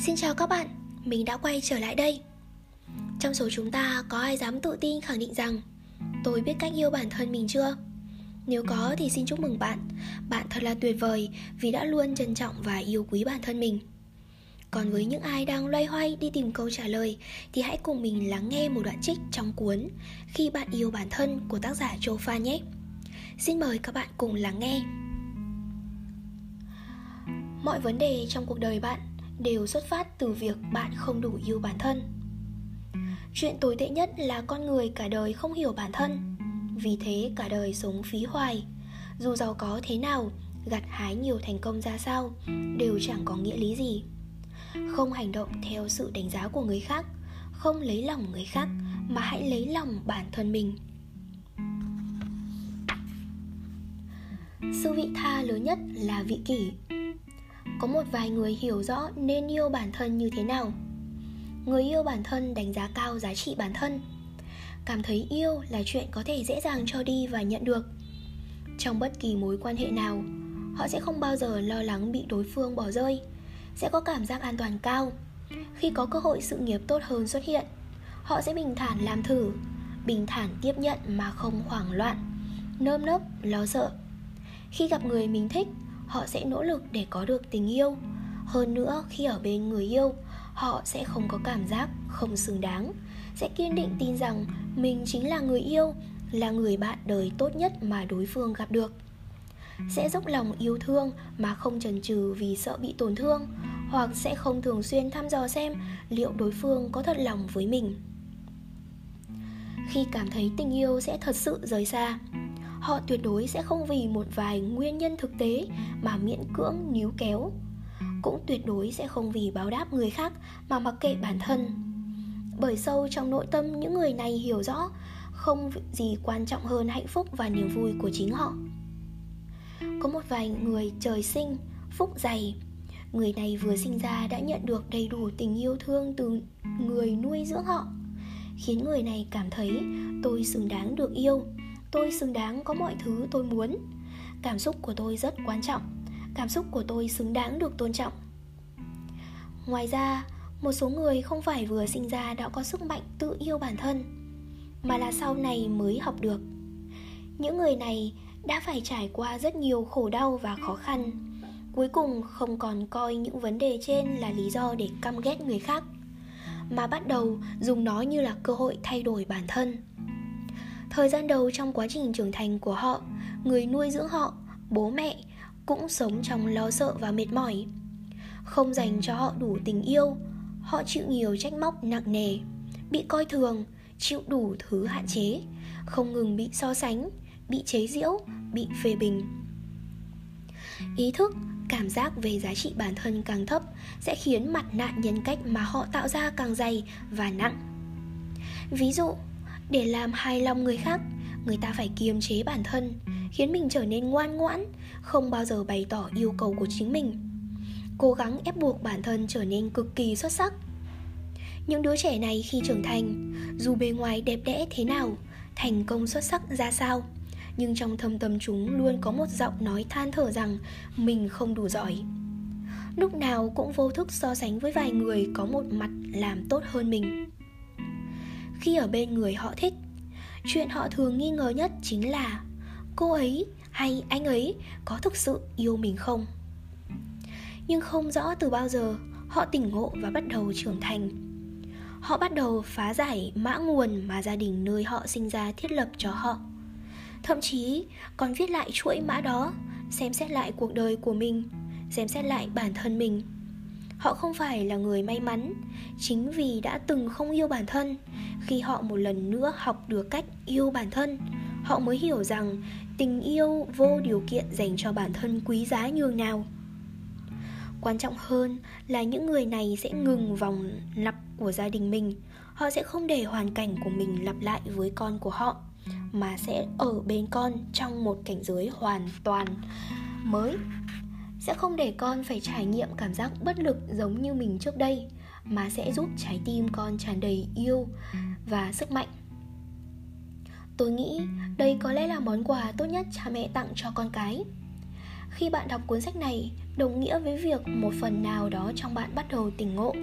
Xin chào các bạn, mình đã quay trở lại đây. Trong số chúng ta có ai dám tự tin khẳng định rằng Tôi biết cách yêu bản thân mình chưa? Nếu có thì xin chúc mừng bạn. Bạn thật là tuyệt vời vì đã luôn trân trọng và yêu quý bản thân mình. Còn với những ai đang loay hoay đi tìm câu trả lời Thì hãy cùng mình lắng nghe một đoạn trích trong cuốn Khi bạn yêu bản thân của tác giả Joe Pha nhé. Xin mời các bạn cùng lắng nghe. Mọi vấn đề trong cuộc đời bạn đều xuất phát từ việc bạn không đủ yêu bản thân. Chuyện tồi tệ nhất là con người cả đời không hiểu bản thân. Vì thế cả đời sống phí hoài. Dù giàu có thế nào, gặt hái nhiều thành công ra sao, đều chẳng có nghĩa lý gì. Không hành động theo sự đánh giá của người khác, không lấy lòng người khác, mà hãy lấy lòng bản thân mình. Sự vị tha lớn nhất là vị kỷ có một vài người hiểu rõ nên yêu bản thân như thế nào. Người yêu bản thân đánh giá cao giá trị bản thân. Cảm thấy yêu là chuyện có thể dễ dàng cho đi và nhận được. Trong bất kỳ mối quan hệ nào, họ sẽ không bao giờ lo lắng bị đối phương bỏ rơi, sẽ có cảm giác an toàn cao. Khi có cơ hội sự nghiệp tốt hơn xuất hiện, họ sẽ bình thản làm thử, bình thản tiếp nhận mà không hoảng loạn, nơm nớp lo sợ. Khi gặp người mình thích họ sẽ nỗ lực để có được tình yêu. Hơn nữa, khi ở bên người yêu, họ sẽ không có cảm giác không xứng đáng, sẽ kiên định tin rằng mình chính là người yêu, là người bạn đời tốt nhất mà đối phương gặp được. Sẽ dốc lòng yêu thương mà không chần chừ vì sợ bị tổn thương, hoặc sẽ không thường xuyên thăm dò xem liệu đối phương có thật lòng với mình. Khi cảm thấy tình yêu sẽ thật sự rời xa họ tuyệt đối sẽ không vì một vài nguyên nhân thực tế mà miễn cưỡng níu kéo. Cũng tuyệt đối sẽ không vì báo đáp người khác mà mặc kệ bản thân. Bởi sâu trong nội tâm những người này hiểu rõ không gì quan trọng hơn hạnh phúc và niềm vui của chính họ. Có một vài người trời sinh, phúc dày. Người này vừa sinh ra đã nhận được đầy đủ tình yêu thương từ người nuôi dưỡng họ, khiến người này cảm thấy tôi xứng đáng được yêu tôi xứng đáng có mọi thứ tôi muốn. Cảm xúc của tôi rất quan trọng. Cảm xúc của tôi xứng đáng được tôn trọng. Ngoài ra, một số người không phải vừa sinh ra đã có sức mạnh tự yêu bản thân, mà là sau này mới học được. Những người này đã phải trải qua rất nhiều khổ đau và khó khăn, cuối cùng không còn coi những vấn đề trên là lý do để căm ghét người khác, mà bắt đầu dùng nó như là cơ hội thay đổi bản thân. Thời gian đầu trong quá trình trưởng thành của họ, người nuôi dưỡng họ, bố mẹ cũng sống trong lo sợ và mệt mỏi. Không dành cho họ đủ tình yêu, họ chịu nhiều trách móc nặng nề, bị coi thường, chịu đủ thứ hạn chế, không ngừng bị so sánh, bị chế giễu, bị phê bình. Ý thức, cảm giác về giá trị bản thân càng thấp sẽ khiến mặt nạ nhân cách mà họ tạo ra càng dày và nặng. Ví dụ, để làm hài lòng người khác, người ta phải kiềm chế bản thân, khiến mình trở nên ngoan ngoãn, không bao giờ bày tỏ yêu cầu của chính mình. Cố gắng ép buộc bản thân trở nên cực kỳ xuất sắc. Những đứa trẻ này khi trưởng thành, dù bề ngoài đẹp đẽ thế nào, thành công xuất sắc ra sao, nhưng trong thâm tâm chúng luôn có một giọng nói than thở rằng mình không đủ giỏi. Lúc nào cũng vô thức so sánh với vài người có một mặt làm tốt hơn mình khi ở bên người họ thích. Chuyện họ thường nghi ngờ nhất chính là cô ấy hay anh ấy có thực sự yêu mình không? Nhưng không rõ từ bao giờ họ tỉnh ngộ và bắt đầu trưởng thành. Họ bắt đầu phá giải mã nguồn mà gia đình nơi họ sinh ra thiết lập cho họ. Thậm chí còn viết lại chuỗi mã đó, xem xét lại cuộc đời của mình, xem xét lại bản thân mình. Họ không phải là người may mắn, chính vì đã từng không yêu bản thân khi họ một lần nữa học được cách yêu bản thân. Họ mới hiểu rằng tình yêu vô điều kiện dành cho bản thân quý giá nhường nào. Quan trọng hơn là những người này sẽ ngừng vòng lặp của gia đình mình. Họ sẽ không để hoàn cảnh của mình lặp lại với con của họ, mà sẽ ở bên con trong một cảnh giới hoàn toàn mới. Sẽ không để con phải trải nghiệm cảm giác bất lực giống như mình trước đây mà sẽ giúp trái tim con tràn đầy yêu và sức mạnh tôi nghĩ đây có lẽ là món quà tốt nhất cha mẹ tặng cho con cái Khi bạn đọc cuốn sách này, đồng nghĩa với việc một phần nào đó trong bạn bắt đầu tỉnh ngộ.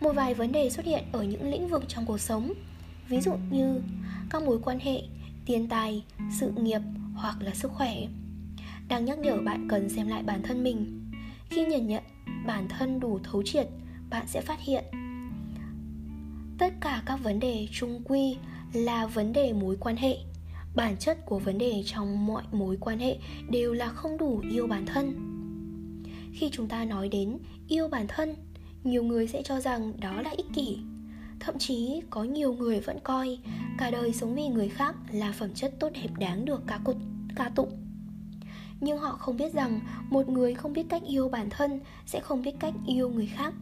Một vài vấn đề xuất hiện ở những lĩnh vực trong cuộc sống, ví dụ như các mối quan hệ, tiền tài, sự nghiệp hoặc là sức khỏe. Đang nhắc nhở bạn cần xem lại bản thân mình. Khi nhìn nhận bản thân đủ thấu triệt, bạn sẽ phát hiện. Tất cả các vấn đề chung quy là vấn đề mối quan hệ. Bản chất của vấn đề trong mọi mối quan hệ đều là không đủ yêu bản thân. Khi chúng ta nói đến yêu bản thân, nhiều người sẽ cho rằng đó là ích kỷ. Thậm chí có nhiều người vẫn coi cả đời sống vì người khác là phẩm chất tốt đẹp đáng được ca cụt ca tụng. Nhưng họ không biết rằng một người không biết cách yêu bản thân sẽ không biết cách yêu người khác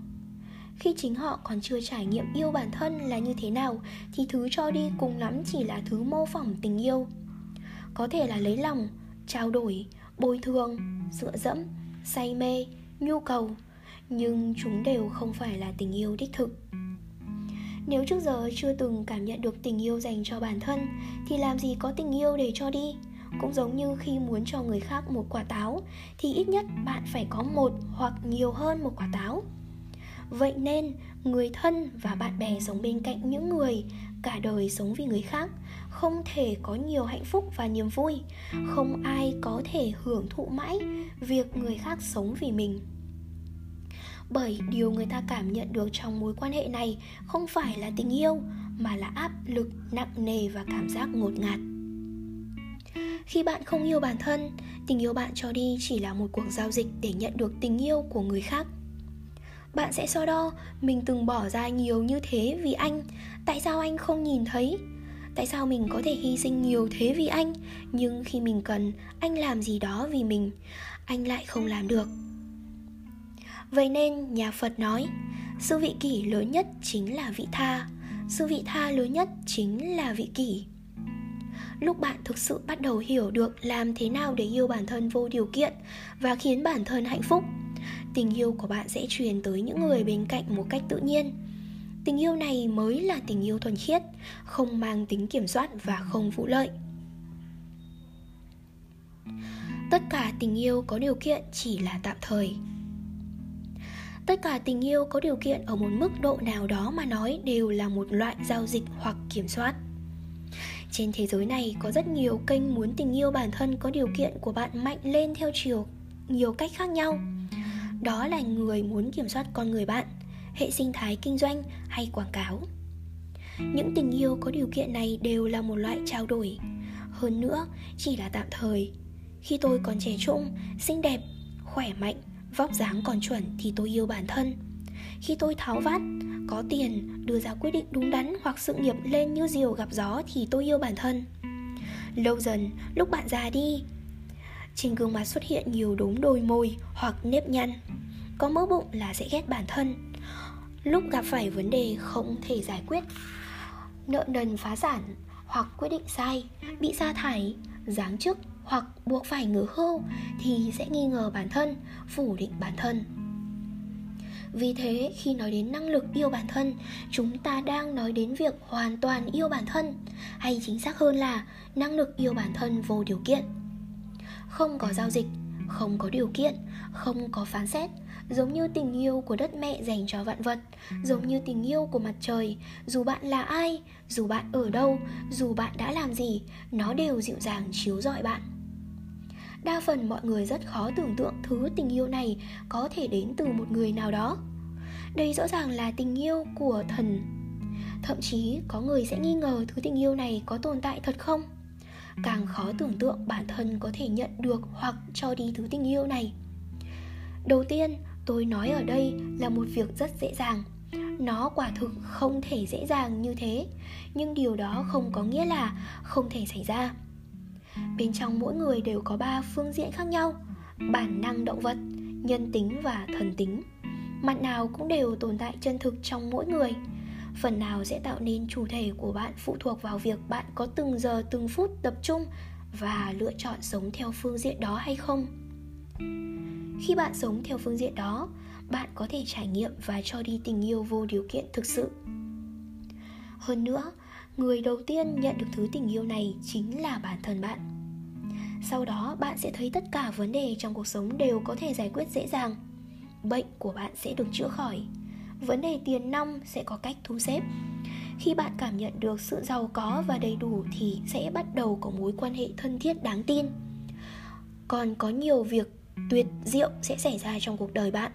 khi chính họ còn chưa trải nghiệm yêu bản thân là như thế nào, thì thứ cho đi cùng lắm chỉ là thứ mô phỏng tình yêu. Có thể là lấy lòng, trao đổi, bồi thường, dựa dẫm, say mê, nhu cầu, nhưng chúng đều không phải là tình yêu đích thực. Nếu trước giờ chưa từng cảm nhận được tình yêu dành cho bản thân, thì làm gì có tình yêu để cho đi? Cũng giống như khi muốn cho người khác một quả táo, thì ít nhất bạn phải có một hoặc nhiều hơn một quả táo vậy nên, người thân và bạn bè sống bên cạnh những người, cả đời sống vì người khác, không thể có nhiều hạnh phúc và niềm vui. Không ai có thể hưởng thụ mãi việc người khác sống vì mình. Bởi điều người ta cảm nhận được trong mối quan hệ này không phải là tình yêu, mà là áp lực, nặng nề và cảm giác ngột ngạt. Khi bạn không yêu bản thân, tình yêu bạn cho đi chỉ là một cuộc giao dịch để nhận được tình yêu của người khác bạn sẽ so đo, mình từng bỏ ra nhiều như thế vì anh. Tại sao anh không nhìn thấy? Tại sao mình có thể hy sinh nhiều thế vì anh? Nhưng khi mình cần, anh làm gì đó vì mình. Anh lại không làm được. Vậy nên, nhà phật nói sự vị kỷ lớn nhất chính là vị tha. Sự vị tha lớn nhất chính là vị kỷ. Lúc bạn thực sự bắt đầu hiểu được làm thế nào để yêu bản thân vô điều kiện và khiến bản thân hạnh phúc tình yêu của bạn sẽ truyền tới những người bên cạnh một cách tự nhiên. Tình yêu này mới là tình yêu thuần khiết, không mang tính kiểm soát và không vụ lợi. Tất cả tình yêu có điều kiện chỉ là tạm thời. Tất cả tình yêu có điều kiện ở một mức độ nào đó mà nói đều là một loại giao dịch hoặc kiểm soát. Trên thế giới này có rất nhiều kênh muốn tình yêu bản thân có điều kiện của bạn mạnh lên theo chiều nhiều cách khác nhau đó là người muốn kiểm soát con người bạn, hệ sinh thái kinh doanh hay quảng cáo. Những tình yêu có điều kiện này đều là một loại trao đổi. Hơn nữa, chỉ là tạm thời. Khi tôi còn trẻ trung, xinh đẹp, khỏe mạnh, vóc dáng còn chuẩn thì tôi yêu bản thân. Khi tôi tháo vát, có tiền, đưa ra quyết định đúng đắn hoặc sự nghiệp lên như diều gặp gió thì tôi yêu bản thân. Lâu dần, lúc bạn già đi trên gương mặt xuất hiện nhiều đốm đôi môi hoặc nếp nhăn. Có mỡ bụng là sẽ ghét bản thân. Lúc gặp phải vấn đề không thể giải quyết, nợ nần phá sản hoặc quyết định sai, bị sa thải, giáng chức hoặc buộc phải ngứa hưu thì sẽ nghi ngờ bản thân, phủ định bản thân. Vì thế, khi nói đến năng lực yêu bản thân, chúng ta đang nói đến việc hoàn toàn yêu bản thân, hay chính xác hơn là năng lực yêu bản thân vô điều kiện không có giao dịch, không có điều kiện, không có phán xét, giống như tình yêu của đất mẹ dành cho vạn vật, giống như tình yêu của mặt trời. Dù bạn là ai, dù bạn ở đâu, dù bạn đã làm gì, nó đều dịu dàng chiếu rọi bạn. Đa phần mọi người rất khó tưởng tượng thứ tình yêu này có thể đến từ một người nào đó. Đây rõ ràng là tình yêu của thần. Thậm chí có người sẽ nghi ngờ thứ tình yêu này có tồn tại thật không? Càng khó tưởng tượng bản thân có thể nhận được hoặc cho đi thứ tình yêu này. Đầu tiên, tôi nói ở đây là một việc rất dễ dàng. Nó quả thực không thể dễ dàng như thế, nhưng điều đó không có nghĩa là không thể xảy ra. Bên trong mỗi người đều có ba phương diện khác nhau, bản năng động vật, nhân tính và thần tính. Mặt nào cũng đều tồn tại chân thực trong mỗi người phần nào sẽ tạo nên chủ thể của bạn phụ thuộc vào việc bạn có từng giờ, từng phút tập trung và lựa chọn sống theo phương diện đó hay không? Khi bạn sống theo phương diện đó, bạn có thể trải nghiệm và cho đi tình yêu vô điều kiện thực sự. Hơn nữa, người đầu tiên nhận được thứ tình yêu này chính là bản thân bạn. Sau đó, bạn sẽ thấy tất cả vấn đề trong cuộc sống đều có thể giải quyết dễ dàng. Bệnh của bạn sẽ được chữa khỏi. Vấn đề tiền nong sẽ có cách thu xếp. Khi bạn cảm nhận được sự giàu có và đầy đủ thì sẽ bắt đầu có mối quan hệ thân thiết đáng tin. Còn có nhiều việc tuyệt diệu sẽ xảy ra trong cuộc đời bạn.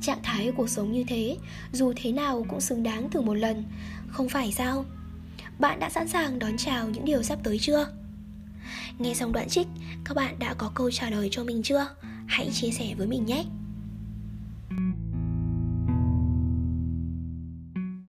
Trạng thái cuộc sống như thế, Dù thế nào cũng xứng đáng thử một lần. Không phải sao? Bạn đã sẵn sàng đón chào những điều sắp tới chưa? Nghe xong đoạn trích, Các bạn đã có câu trả lời cho mình chưa? Hãy chia sẻ với mình nhé!